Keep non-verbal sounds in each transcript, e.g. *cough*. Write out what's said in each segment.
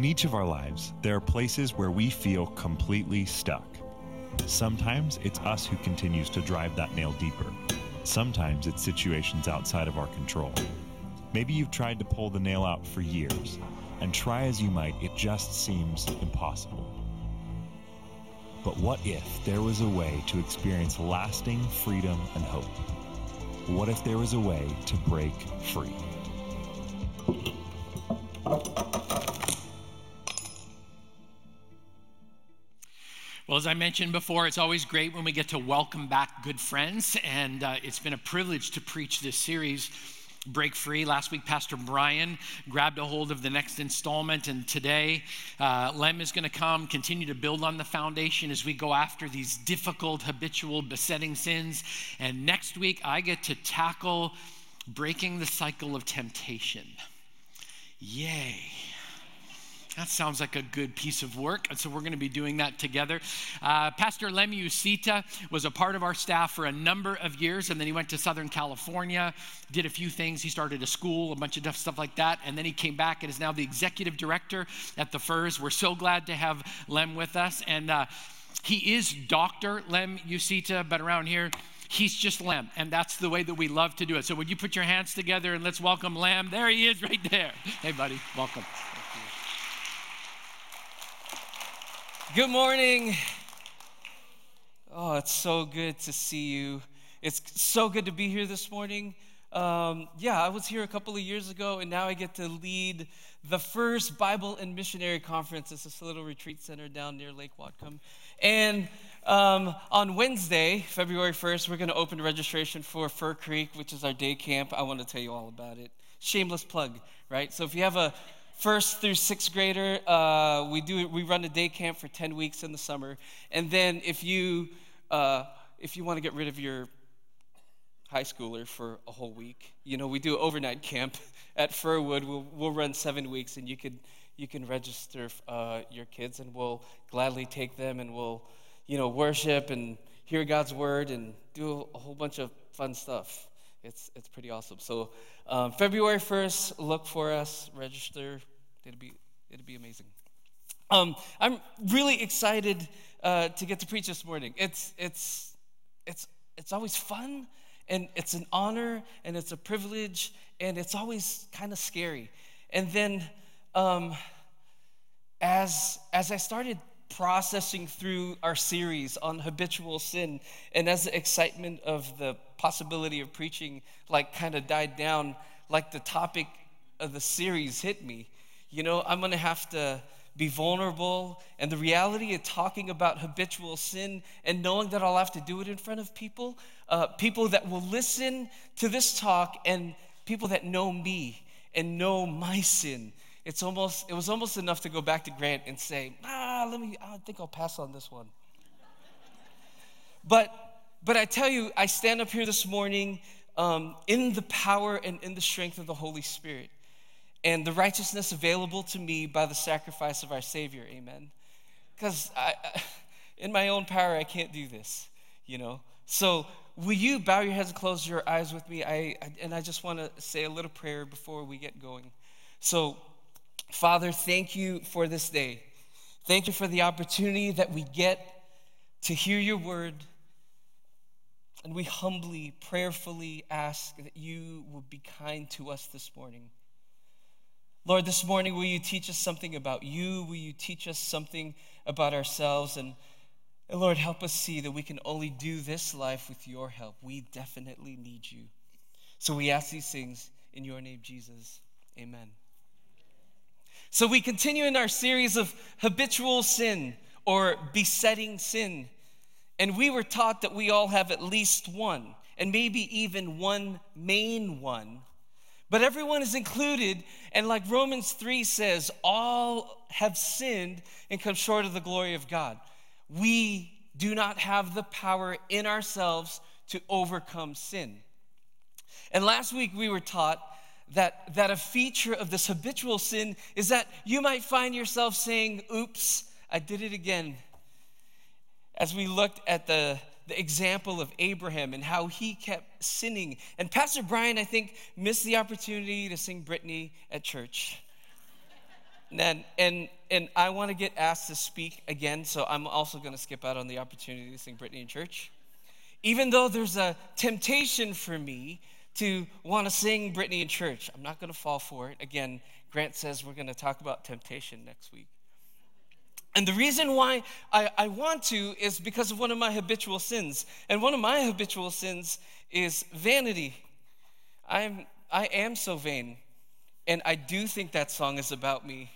In each of our lives, there are places where we feel completely stuck. Sometimes it's us who continues to drive that nail deeper. Sometimes it's situations outside of our control. Maybe you've tried to pull the nail out for years, and try as you might, it just seems impossible. But what if there was a way to experience lasting freedom and hope? What if there was a way to break free? As I mentioned before, it's always great when we get to welcome back good friends, and uh, it's been a privilege to preach this series, Break Free. Last week, Pastor Brian grabbed a hold of the next installment, and today, uh, Lem is going to come, continue to build on the foundation as we go after these difficult, habitual, besetting sins. And next week, I get to tackle breaking the cycle of temptation. Yay. That sounds like a good piece of work. And so we're going to be doing that together. Uh, Pastor Lem Usita was a part of our staff for a number of years, and then he went to Southern California, did a few things. He started a school, a bunch of stuff like that, and then he came back and is now the executive director at the Firs. We're so glad to have Lem with us. And uh, he is Dr. Lem Usita, but around here, he's just Lem, and that's the way that we love to do it. So, would you put your hands together and let's welcome Lem? There he is, right there. Hey, buddy, welcome. Good morning. Oh, it's so good to see you. It's so good to be here this morning. Um, yeah, I was here a couple of years ago, and now I get to lead the Firs Bible and Missionary Conference. It's this little retreat center down near Lake Whatcom. And um, on Wednesday, February 1st, we're going to open registration for Fir Creek, which is our day camp. I want to tell you all about it. Shameless plug, right? So if you have a first through sixth grader, uh, we do we run a day camp for 10 weeks in the summer. And then if you uh, if you want to get rid of your high schooler for a whole week, you know, we do overnight camp *laughs* at Firwood. We'll, we'll run seven weeks, and you could you can register uh, your kids, and we'll gladly take them, and we'll you know worship and hear God's word and do a whole bunch of fun stuff. It's it's pretty awesome. So um, February 1st, look for us, register. It'd be, it'd be amazing. Um, I'm really excited uh, to get to preach this morning. It's, it's, it's, it's always fun, and it's an honor, and it's a privilege, and it's always kind of scary. And then um, as, as I started processing through our series on habitual sin, and as the excitement of the possibility of preaching like kind of died down, like the topic of the series hit me, you know, I'm gonna have to be vulnerable. And the reality of talking about habitual sin and knowing that I'll have to do it in front of people, uh, people that will listen to this talk and people that know me and know my sin. It's almost, it was almost enough to go back to Grant and say, ah, let me, I think I'll pass on this one. but, but I tell you, I stand up here this morning um, in the power and in the strength of the Holy Spirit and the righteousness available to me by the sacrifice of our Savior. Amen. Because in my own power, I can't do this, you know. So, will you bow your heads and close your eyes with me? I, I and I just want to say a little prayer before we get going. So, Father, thank you for this day. Thank you for the opportunity that we get to hear your word. And we humbly, prayerfully ask that you will be kind to us this morning. Lord, this morning, will you teach us something about you? Will you teach us something about ourselves? And, and Lord, help us see that we can only do this life with your help. We definitely need you. So we ask these things in your name, Jesus. Amen. So we continue in our series of habitual sin or besetting sin. And we were taught that we all have at least one, and maybe even one main one but everyone is included, and like Romans 3 says, all have sinned and come short of the glory of God. We do not have the power in ourselves to overcome sin. And last week we were taught that, that a feature of this habitual sin is that you might find yourself saying, Oops, I did it again. As we looked at the the example of Abraham and how he kept sinning. And Pastor Brian, I think, missed the opportunity to sing Britney at church. And, and, and I want to get asked to speak again, so I'm also going to skip out on the opportunity to sing Britney in church. Even though there's a temptation for me to want to sing Britney in church, I'm not going to fall for it. Again, Grant says we're going to talk about temptation next week. And the reason why I, I want to is because of one of my habitual sins. And one of my habitual sins is vanity. I'm, I am so vain. And I do think that song is about me.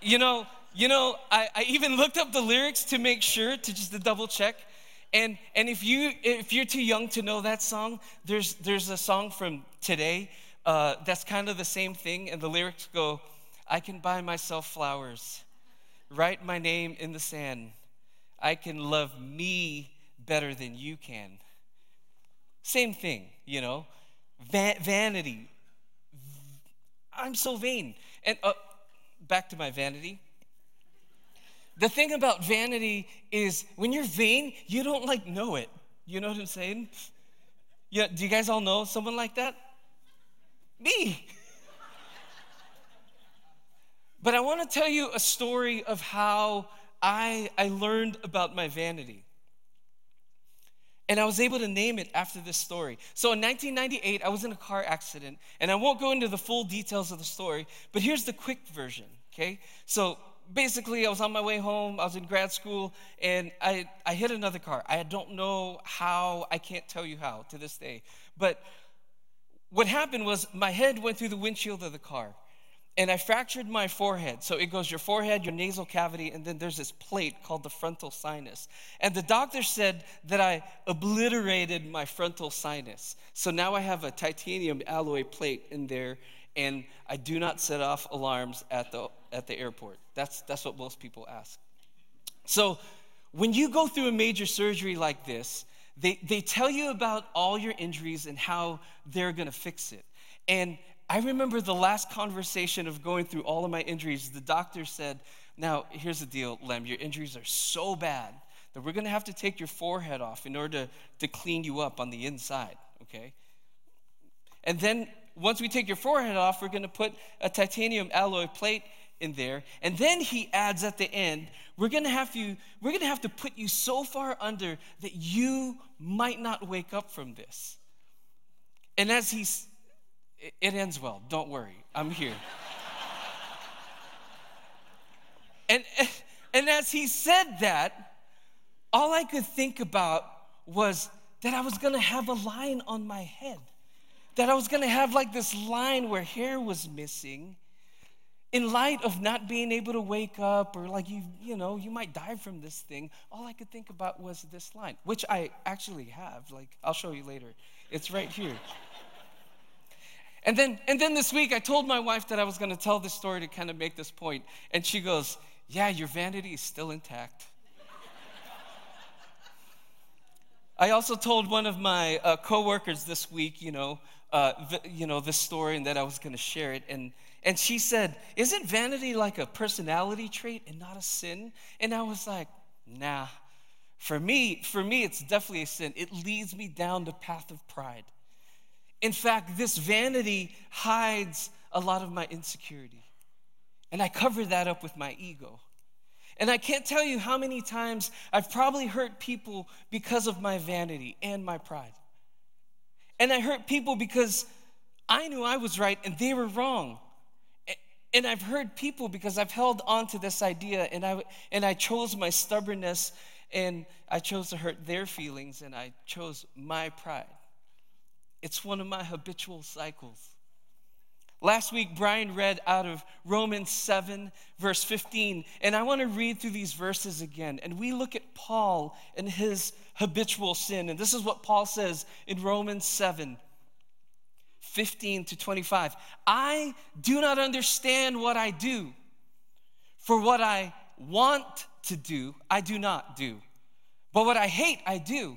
you know, you know, I, I even looked up the lyrics to make sure, to just to double check. And, and if, you, if you're too young to know that song, there's, there's a song from today uh, that's kind of the same thing. And the lyrics go, I can buy myself flowers, write my name in the sand. I can love me better than you can. Same thing, you know. Va- vanity. I'm so vain. And uh, back to my vanity. The thing about vanity is when you're vain, you don't like know it. You know what I'm saying? Yeah, do you guys all know someone like that? Me. *laughs* but I want to tell you a story of how I, I learned about my vanity. And I was able to name it after this story. So in 1998, I was in a car accident, and I won't go into the full details of the story, but here's the quick version, okay? So basically, I was on my way home, I was in grad school, and I, I hit another car. I don't know how, I can't tell you how to this day. But what happened was my head went through the windshield of the car and I fractured my forehead. So it goes your forehead, your nasal cavity, and then there's this plate called the frontal sinus. And the doctor said that I obliterated my frontal sinus. So now I have a titanium alloy plate in there, and I do not set off alarms at the, at the airport. That's, that's what most people ask. So when you go through a major surgery like this, they, they tell you about all your injuries and how they're gonna fix it. And I remember the last conversation of going through all of my injuries. The doctor said, Now, here's the deal, Lem, your injuries are so bad that we're gonna have to take your forehead off in order to, to clean you up on the inside, okay? And then once we take your forehead off, we're gonna put a titanium alloy plate in there. And then he adds at the end, we're gonna have you, we're gonna have to put you so far under that you might not wake up from this. And as he's it ends well. Don't worry. I'm here. *laughs* and, and as he said that, all I could think about was that I was gonna have a line on my head. That I was gonna have like this line where hair was missing. In light of not being able to wake up or like you, you know, you might die from this thing, all I could think about was this line, which I actually have. Like, I'll show you later. It's right here. And then, and then this week, I told my wife that I was going to tell this story to kind of make this point. And she goes, Yeah, your vanity is still intact. I also told one of my uh, coworkers this week, you know, uh, you know, this story and that I was going to share it. And, and she said, Isn't vanity like a personality trait and not a sin? And I was like, Nah. For me, for me, it's definitely a sin. It leads me down the path of pride. In fact, this vanity hides a lot of my insecurity. And I cover that up with my ego. And I can't tell you how many times I've probably hurt people because of my vanity and my pride. And I hurt people because I knew I was right and they were wrong. And I've hurt people because I've held on to this idea and I, and I chose my stubbornness and I chose to hurt their feelings and I chose my pride. It's one of my habitual cycles. Last week, Brian read out of Romans 7, verse 15, and I want to read through these verses again. And we look at Paul and his habitual sin. And this is what Paul says in Romans 7, 15 to 25. I do not understand what I do, for what I want to do, I do not do. But what I hate, I do.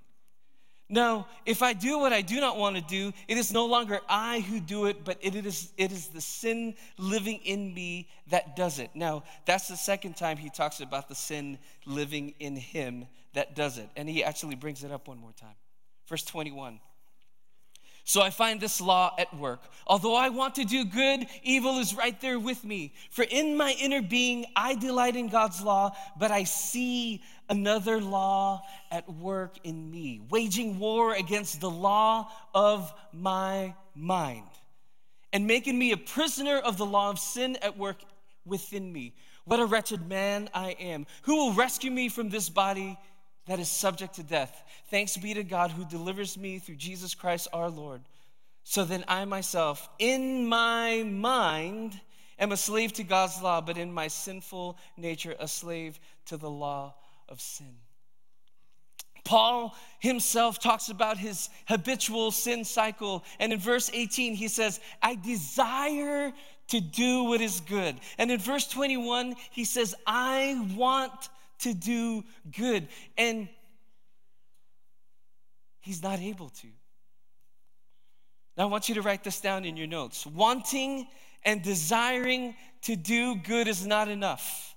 Now, if I do what I do not want to do, it is no longer I who do it, but it is, it is the sin living in me that does it. Now, that's the second time he talks about the sin living in him that does it. And he actually brings it up one more time. Verse 21. So I find this law at work. Although I want to do good, evil is right there with me. For in my inner being, I delight in God's law, but I see another law at work in me, waging war against the law of my mind and making me a prisoner of the law of sin at work within me. What a wretched man I am. Who will rescue me from this body? That is subject to death. Thanks be to God who delivers me through Jesus Christ our Lord. So then I myself, in my mind, am a slave to God's law, but in my sinful nature, a slave to the law of sin. Paul himself talks about his habitual sin cycle. And in verse 18, he says, I desire to do what is good. And in verse 21, he says, I want to do good. And he's not able to. Now, I want you to write this down in your notes. Wanting and desiring to do good is not enough.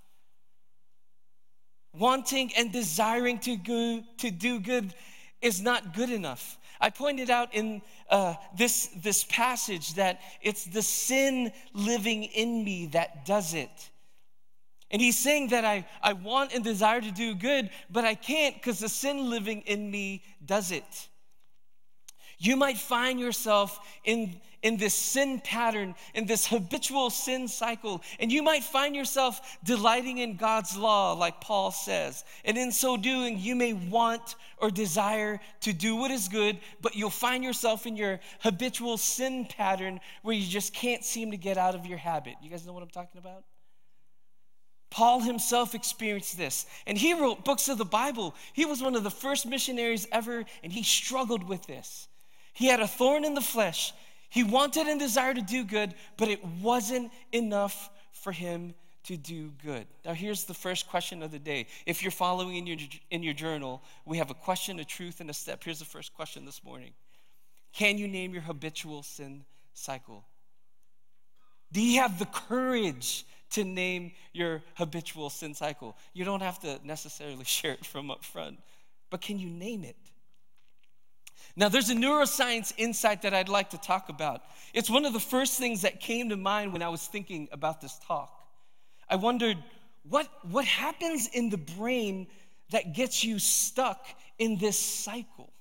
Wanting and desiring to, go, to do good is not good enough. I pointed out in uh, this, this passage that it's the sin living in me that does it. And he's saying that I, I want and desire to do good, but I can't because the sin living in me does it. You might find yourself in, in this sin pattern, in this habitual sin cycle, and you might find yourself delighting in God's law, like Paul says. And in so doing, you may want or desire to do what is good, but you'll find yourself in your habitual sin pattern where you just can't seem to get out of your habit. You guys know what I'm talking about? Paul himself experienced this, and he wrote books of the Bible. He was one of the first missionaries ever, and he struggled with this. He had a thorn in the flesh. He wanted and desired to do good, but it wasn't enough for him to do good. Now, here's the first question of the day. If you're following in your, in your journal, we have a question, a truth, and a step. Here's the first question this morning Can you name your habitual sin cycle? Do you have the courage to name your habitual sin cycle. You don't have to necessarily *laughs* share it from up front, but can you name it? Now, there's a neuroscience insight that I'd like to talk about. It's one of the first things that came to mind when I was thinking about this talk. I wondered what, what happens in the brain that gets you stuck in this cycle,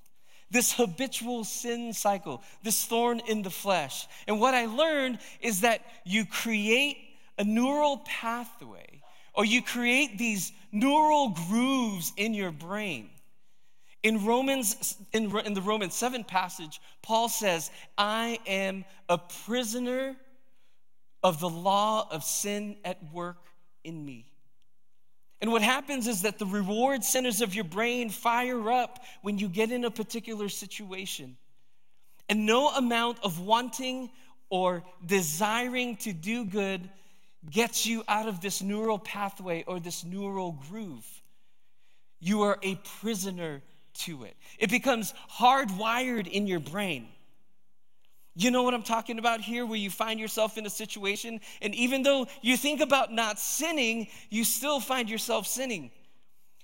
this habitual sin cycle, this thorn in the flesh. And what I learned is that you create a neural pathway or you create these neural grooves in your brain. In Romans, in, in the Romans 7 passage, Paul says, I am a prisoner of the law of sin at work in me. And what happens is that the reward centers of your brain fire up when you get in a particular situation. And no amount of wanting or desiring to do good gets you out of this neural pathway or this neural groove. You are a prisoner to it. It becomes hardwired in your brain. You know what I'm talking about here, where you find yourself in a situation, and even though you think about not sinning, you still find yourself sinning.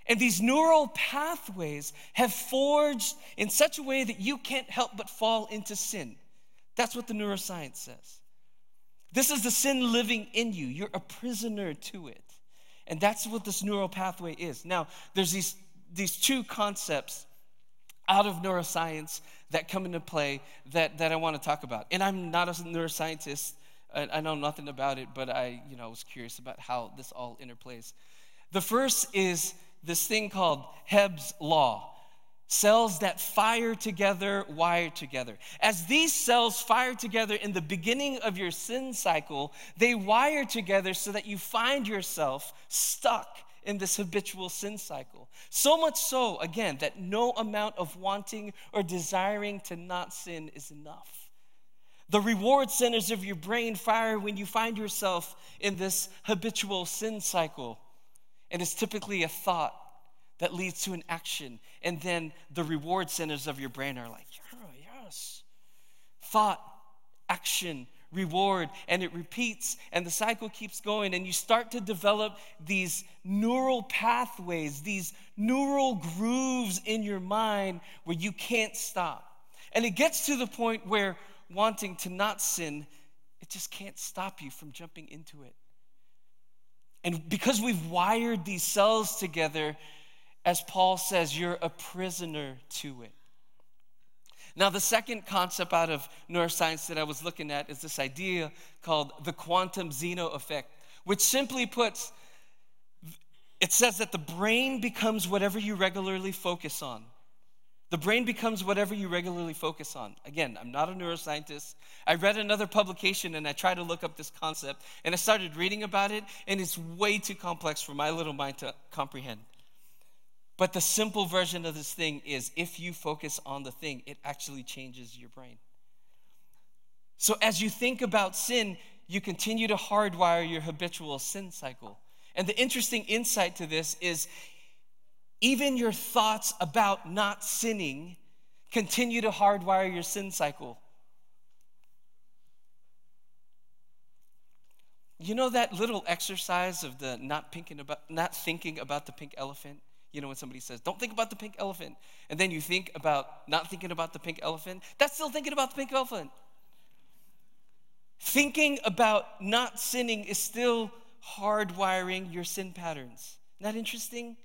And these neural pathways have forged in such a way that you can't help but fall into sin. That's what the neuroscience says. This is the sin living in you. You're a prisoner to it. And that's what this neural pathway is. Now, there's these, these two concepts out of neuroscience that come into play that, that I want to talk about. And I'm not a neuroscientist, I, I know nothing about it, but I you know, was curious about how this all interplays. The first is this thing called Hebb's Law. Cells that fire together, wire together. As these cells fire together in the beginning of your sin cycle, they wire together so that you find yourself stuck in this habitual sin cycle. So much so, again, that no amount of wanting or desiring to not sin is enough. The reward centers of your brain fire when you find yourself in this habitual sin cycle. And it's typically a thought that leads to an action. And then the reward centers of your brain are like, yes. Thought, action, reward, and it repeats, and the cycle keeps going. And you start to develop these neural pathways, these neural grooves in your mind where you can't stop. And it gets to the point where wanting to not sin, it just can't stop you from jumping into it. And because we've wired these cells together, as Paul says, you're a prisoner to it. Now, the second concept out of neuroscience that I was looking at is this idea called the quantum Zeno effect, which simply puts, it says that the brain becomes whatever you regularly focus on. The brain becomes whatever you regularly focus on. Again, I'm not a neuroscientist. I read another publication and I tried to look up this concept and I started reading about it, and it's way too complex for my little mind to comprehend. But the simple version of this thing is if you focus on the thing, it actually changes your brain. So as you think about sin, you continue to hardwire your habitual sin cycle. And the interesting insight to this is even your thoughts about not sinning continue to hardwire your sin cycle. You know that little exercise of the not about not thinking about the pink elephant? You know when somebody says, "Don't think about the pink elephant." And then you think about not thinking about the pink elephant. That's still thinking about the pink elephant. Thinking about not sinning is still hardwiring your sin patterns. That interesting?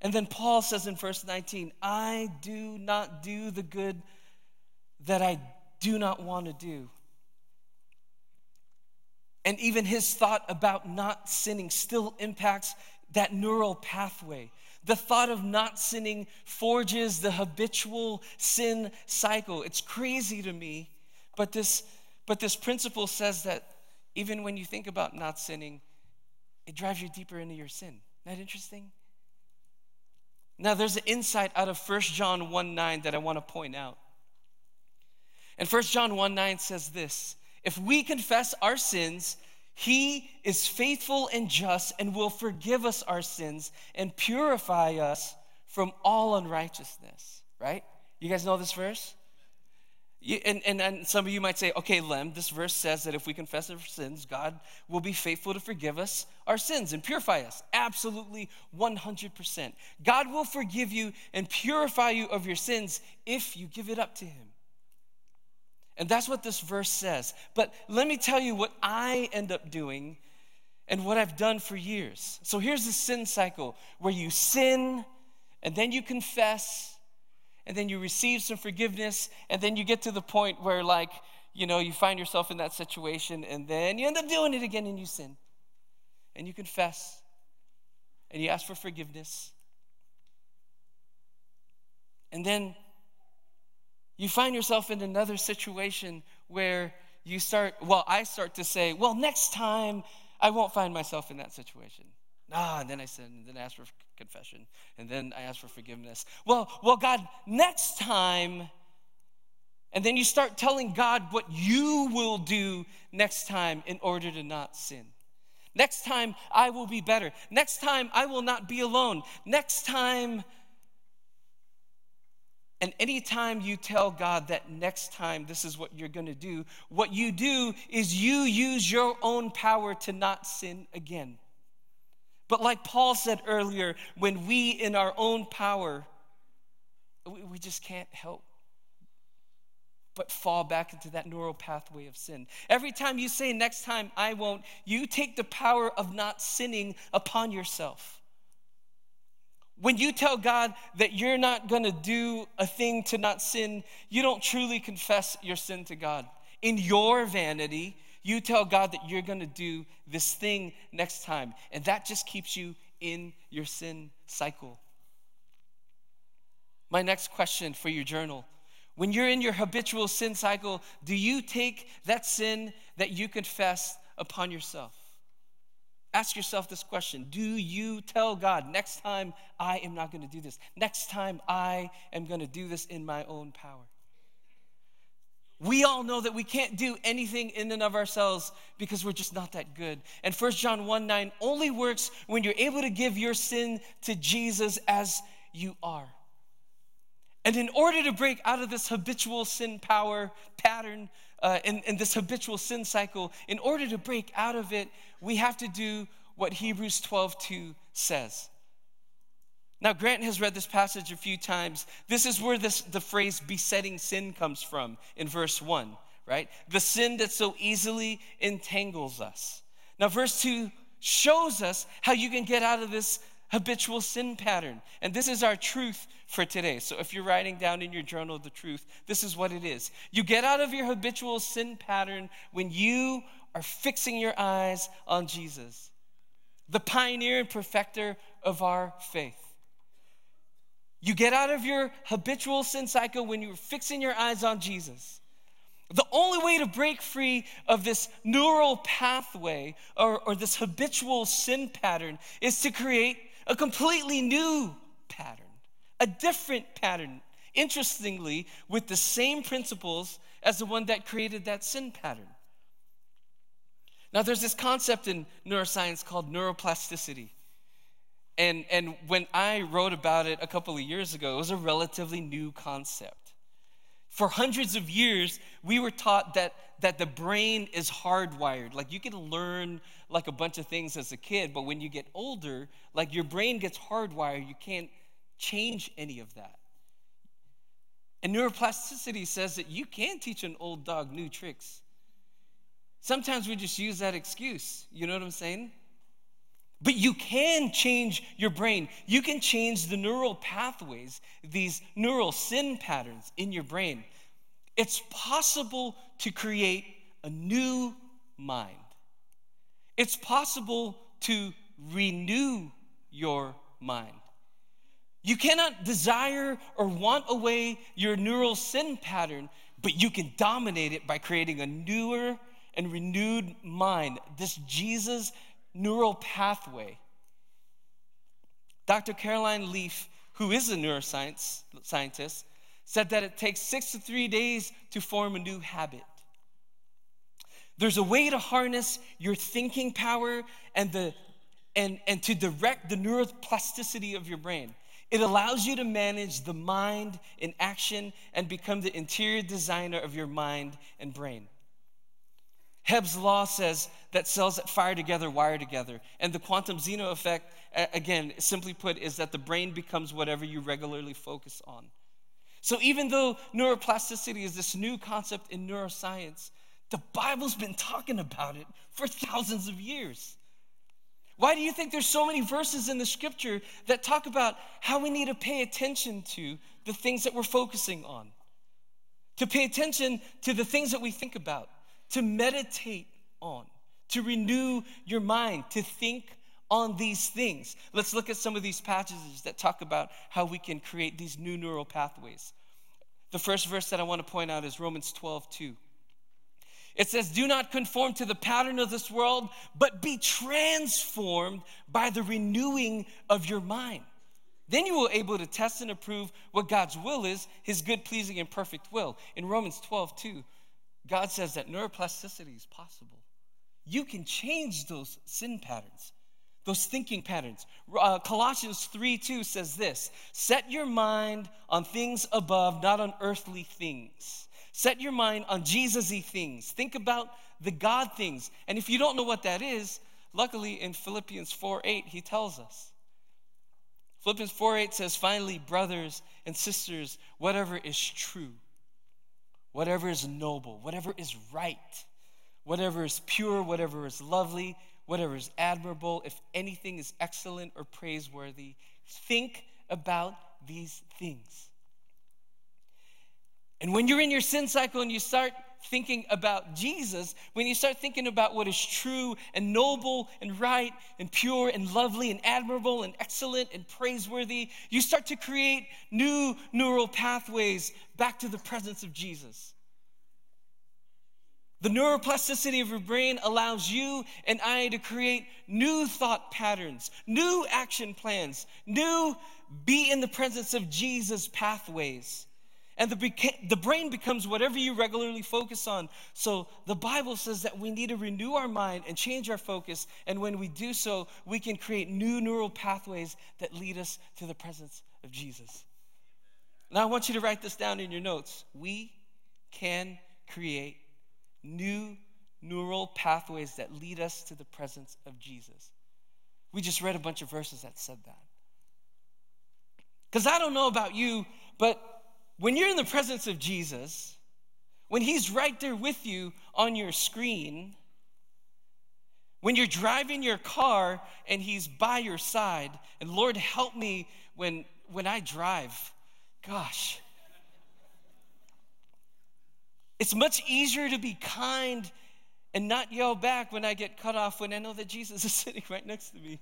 And then Paul says in verse 19, I do not do the good that I do not want to do. And even his thought about not sinning still impacts that neural pathway. The thought of not sinning forges the habitual sin cycle. It's crazy to me, but this, but this principle says that even when you think about not sinning, it drives you deeper into your sin. Isn't that interesting? Now, there's an insight out of 1 John 1 9 that I want to point out. And 1 John 1 9 says this If we confess our sins, he is faithful and just and will forgive us our sins and purify us from all unrighteousness. Right? You guys know this verse? You, and, and, and some of you might say, okay, Lem, this verse says that if we confess our sins, God will be faithful to forgive us our sins and purify us. Absolutely 100%. God will forgive you and purify you of your sins if you give it up to Him. And that's what this verse says. But let me tell you what I end up doing and what I've done for years. So here's the sin cycle where you sin and then you confess and then you receive some forgiveness, and then you get to the point where, like, you know, you find yourself in that situation, and then you end up doing it again and you sin. And you confess, and you ask for forgiveness. And then you find yourself in another situation where you start, well, I start to say, well, next time I won't find myself in that situation. Ah, and then I sin, and then I ask for confession, and then I ask for forgiveness. Well, well, God, next time, and then you start telling God what you will do next time in order to not sin. Next time, I will be better. Next time, I will not be alone. Next time, and anytime you tell God that next time this is what you're going to do, what you do is you use your own power to not sin again. But like Paul said earlier, when we in our own power, we, we just can't help but fall back into that neural pathway of sin. Every time you say, next time I won't, you take the power of not sinning upon yourself. When you tell God that you're not gonna do a thing to not sin, you don't truly confess your sin to God. In your vanity, you tell God that you're going to do this thing next time, and that just keeps you in your sin cycle. My next question for your journal when you're in your habitual sin cycle, do you take that sin that you confess upon yourself? Ask yourself this question Do you tell God, next time I am not going to do this? Next time I am going to do this in my own power? we all know that we can't do anything in and of ourselves because we're just not that good. And 1 John 1 9 only works when you're able to give your sin to Jesus as you are. And in order to break out of this habitual sin power pattern, uh, this habitual sin cycle, in order to break out of it, we have to do what Hebrews 12 2 says. Now, Grant has read this passage a few times. This is where this, the phrase besetting sin comes from in verse 1, right? The sin that so easily entangles us. Now, verse 2 shows us how you can get out of this habitual sin pattern. And this is our truth for today. So if you're writing down in your journal the truth, this is what it is. You get out of your habitual sin pattern when you are fixing your eyes on Jesus, the pioneer and perfecter of our faith. You get out of your habitual sin cycle when you're fixing your eyes on Jesus. The only way to break free of this neural pathway or, or this habitual sin pattern is to create a completely new pattern, a different pattern, interestingly, with the same principles as the one that created that sin pattern. Now, there's this concept in neuroscience called neuroplasticity. And, and when I wrote about it a couple of years ago, it was a relatively new concept. For hundreds of years, we were taught that, that the brain is hardwired. Like you can learn like a bunch of things as a kid, but when you get older, like your brain gets hardwired, you can't change any of that. And neuroplasticity says that you can teach an old dog new tricks. Sometimes we just use that excuse. You know what I'm saying? But you can change your brain. You can change the neural pathways, these neural sin patterns in your brain. It's possible to create a new mind. It's possible to renew your mind. You cannot desire or want away your neural sin pattern, but you can dominate it by creating a newer and renewed mind. This Jesus neural pathway. Dr. Caroline Leaf, who is a neuroscience scientist, said that it takes six to three days to form a new habit. There's a way to harness your thinking power and, the, and, and to direct the neuroplasticity of your brain. It allows you to manage the mind in action and become the interior designer of your mind and brain. Hebb's law says that cells that fire together wire together. And the quantum Zeno effect, again, simply put, is that the brain becomes whatever you regularly focus on. So even though neuroplasticity is this new concept in neuroscience, the Bible's been talking about it for thousands of years. Why do you think there's so many verses in the scripture that talk about how we need to pay attention to the things that we're focusing on? To pay attention to the things that we think about to meditate on, to renew your mind, to think on these things. Let's look at some of these passages that talk about how we can create these new neural pathways. The first verse that I want to point out is Romans 12, 2. It says, Do not conform to the pattern of this world, but be transformed by the renewing of your mind. Then you will be able to test and approve what God's will is, his good, pleasing, and perfect will. In Romans 12, 2, God says that neuroplasticity is possible. You can change those sin patterns, those thinking patterns. Uh, Colossians 3 2 says this Set your mind on things above, not on earthly things. Set your mind on Jesus y things. Think about the God things. And if you don't know what that is, luckily in Philippians 4 8, he tells us. Philippians 4 8 says, Finally, brothers and sisters, whatever is true whatever is noble, whatever is right, whatever is pure, whatever is lovely, whatever is admirable, if anything is excellent or praiseworthy, think about these things. And when you're in your sin cycle and you start thinking about Jesus, when you start thinking about what is true and noble and right and pure and lovely and admirable and excellent and praiseworthy, you start to create new neural pathways back to the presence of Jesus. The neuroplasticity of your brain allows you and I to create new thought patterns, new action plans, new be in the presence of Jesus pathways. And the, beca- the brain becomes whatever you regularly focus on. So the Bible says that we need to renew our mind and change our focus. And when we do so, we can create new neural pathways that lead us to the presence of Jesus. Now, I want you to write this down in your notes. We can create new neural pathways that lead us to the presence of Jesus. We just read a bunch of verses that said that. Because I don't know about you, but when you're in the presence of Jesus, when He's right there with you on your screen, when you're driving your car and He's by your side, and Lord, help me when, when I drive, gosh. It's much easier to be kind and not yell back when I get cut off when I know that Jesus *laughs* is sitting right next to me.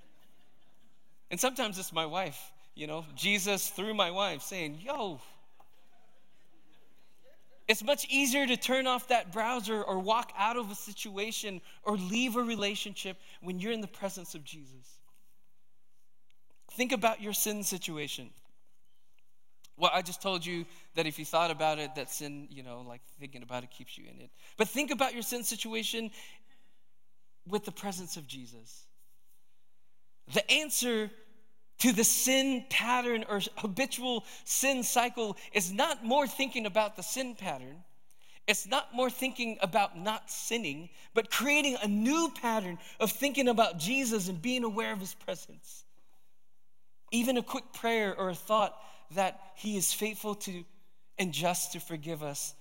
And sometimes it's my wife, you know, Jesus through my wife saying, Yo, it's much easier to turn off that browser or walk out of a situation or leave a relationship when you're in the presence of Jesus. Think about your sin situation. Well, I just told you that if you thought about it, that sin, you know, like thinking about it keeps you in it. But think about your sin situation with the presence of Jesus. The answer to the sin pattern or habitual sin cycle is not more thinking about the sin pattern. It's not more thinking about not sinning, but creating a new pattern of thinking about Jesus and being aware of his presence. Even a quick prayer or a thought that he is faithful to and just to forgive us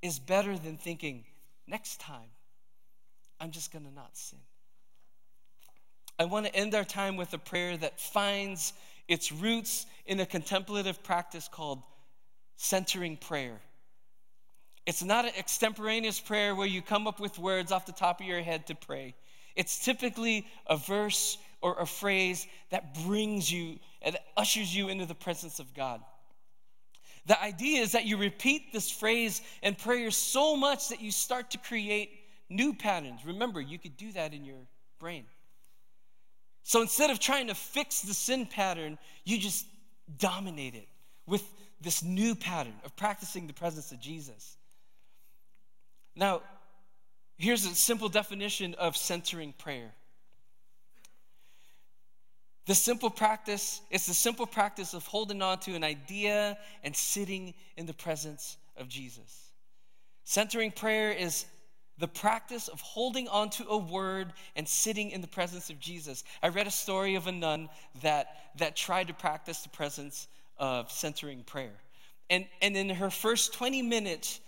is better than thinking, next time, I'm just gonna not sin. I want to end our time with a prayer that finds its roots in a contemplative practice called centering prayer. It's not an extemporaneous prayer where you come up with words off the top of your head to pray. It's typically a verse or a phrase that brings you and ushers you into the presence of God. The idea is that you repeat this phrase and prayer so much that you start to create new patterns. Remember, you could do that in your brain. So instead of trying to fix the sin pattern, you just dominate it with this new pattern of practicing the presence of Jesus. Now, here's a simple definition of centering prayer. The simple practice, it's the simple practice of holding on to an idea and sitting in the presence of Jesus. Centering prayer is the practice of holding onto a word and sitting in the presence of Jesus. I read a story of a nun that, that tried to practice the presence of centering prayer. And, and in her first 20 minutes,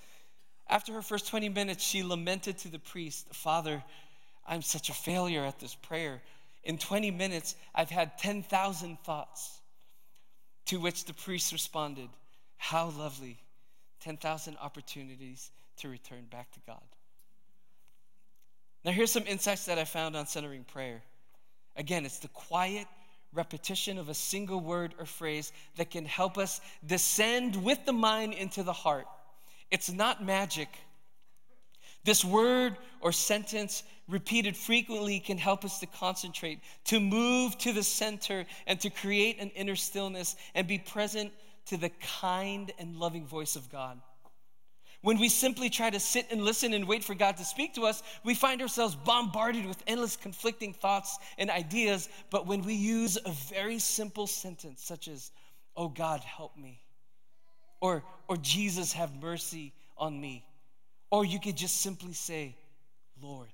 after her first 20 minutes, she lamented to the priest, Father, I'm such a failure at this prayer. In 20 minutes, I've had 10,000 thoughts. To which the priest responded, How lovely, 10,000 opportunities to return back to God. Now, here's some insights that I found on centering prayer. Again, it's the quiet repetition of a single word or phrase that can help us descend with the mind into the heart. It's not magic. This word or sentence repeated frequently can help us to concentrate, to move to the center, and to create an inner stillness and be present to the kind and loving voice of God. When we simply try to sit and listen and wait for God to speak to us, we find ourselves bombarded with endless conflicting thoughts and ideas. But when we use a very simple sentence, such as, Oh God, help me, or, or Jesus, have mercy on me, or you could just simply say, Lord.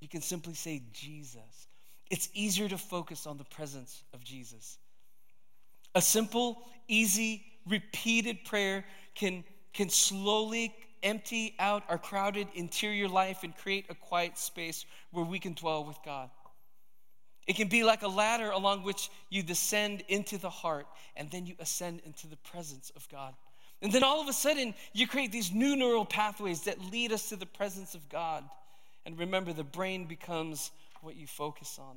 You can simply say, Jesus. It's easier to focus on the presence of Jesus. A simple, easy, repeated prayer can can slowly empty out our crowded interior life and create a quiet space where we can dwell with God. It can be like a ladder along which you descend into the heart and then you ascend into the presence of God. And then all of a sudden, you create these new neural pathways that lead us to the presence of God. And remember, the brain becomes what you focus on.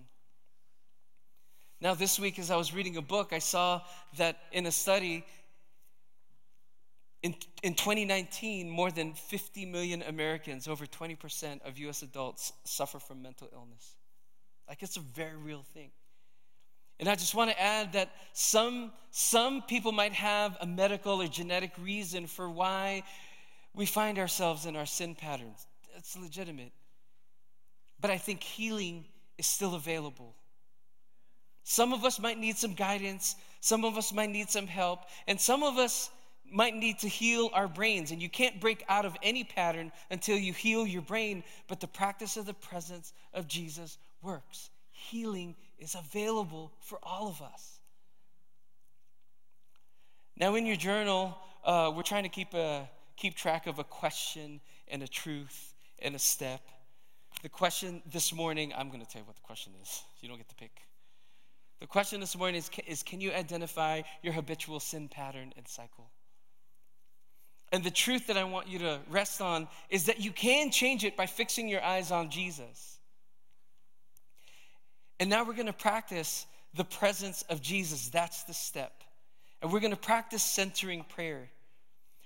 Now, this week, as I was reading a book, I saw that in a study, in, in 2019, more than 50 million Americans, over 20% of US adults, suffer from mental illness. Like it's a very real thing. And I just want to add that some, some people might have a medical or genetic reason for why we find ourselves in our sin patterns. That's legitimate. But I think healing is still available. Some of us might need some guidance, some of us might need some help, and some of us might need to heal our brains. And you can't break out of any pattern until you heal your brain, but the practice of the presence of Jesus works. Healing is available for all of us. Now, in your journal, uh, we're trying to keep, a, keep track of a question and a truth and a step. The question this morning, I'm going to tell you what the question is. You don't get to pick. The question this morning is, is Can you identify your habitual sin pattern and cycle? And the truth that I want you to rest on is that you can change it by fixing your eyes on Jesus. And now we're going to practice the presence of Jesus. That's the step. And we're going to practice centering prayer.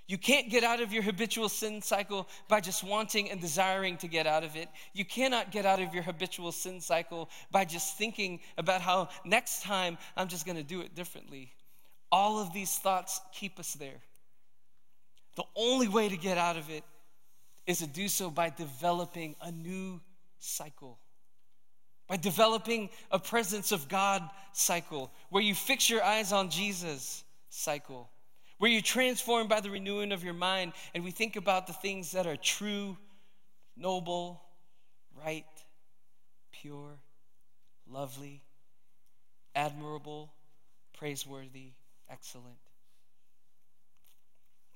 You can't get out of your habitual sin cycle by just wanting and desiring to get out of it. You cannot get out of your habitual sin cycle by just thinking about how next time I'm just going to do it differently. All of these thoughts keep us there. The only way to get out of it is to do so by developing a new cycle, by developing a presence of God cycle where you fix your eyes on Jesus cycle where you're transformed by the renewing of your mind and we think about the things that are true, noble, right, pure, lovely, admirable, praiseworthy, excellent.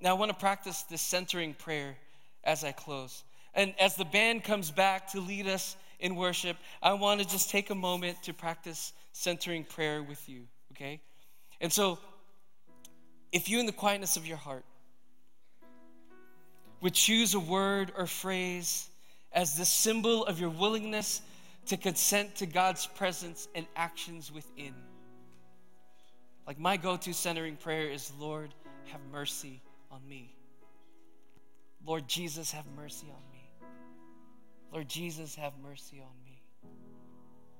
Now, I want to practice this centering prayer as I close. And as the band comes back to lead us in worship, I want to just take a moment to practice centering prayer with you, okay? And so if you, in the quietness of your heart, would choose a word or phrase as the symbol of your willingness to consent to God's presence and actions within. Like my go to centering prayer is Lord, have mercy on me. Lord Jesus, have mercy on me. Lord Jesus, have mercy on me.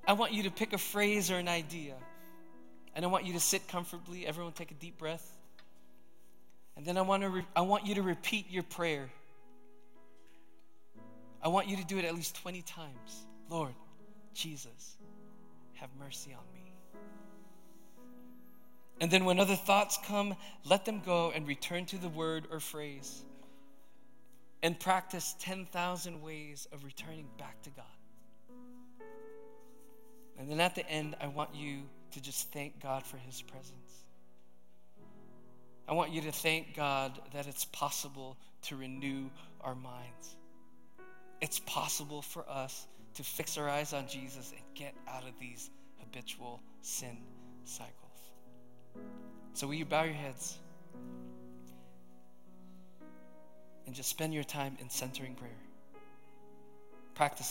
I want you to pick a phrase or an idea, and I want you to sit comfortably. Everyone, take a deep breath. And then I want, to re- I want you to repeat your prayer. I want you to do it at least 20 times. Lord, Jesus, have mercy on me. And then when other thoughts come, let them go and return to the word or phrase and practice 10,000 ways of returning back to God. And then at the end, I want you to just thank God for his presence. I want you to thank God that it's possible to renew our minds. It's possible for us to fix our eyes on Jesus and get out of these habitual sin cycles. So, will you bow your heads and just spend your time in centering prayer? Practice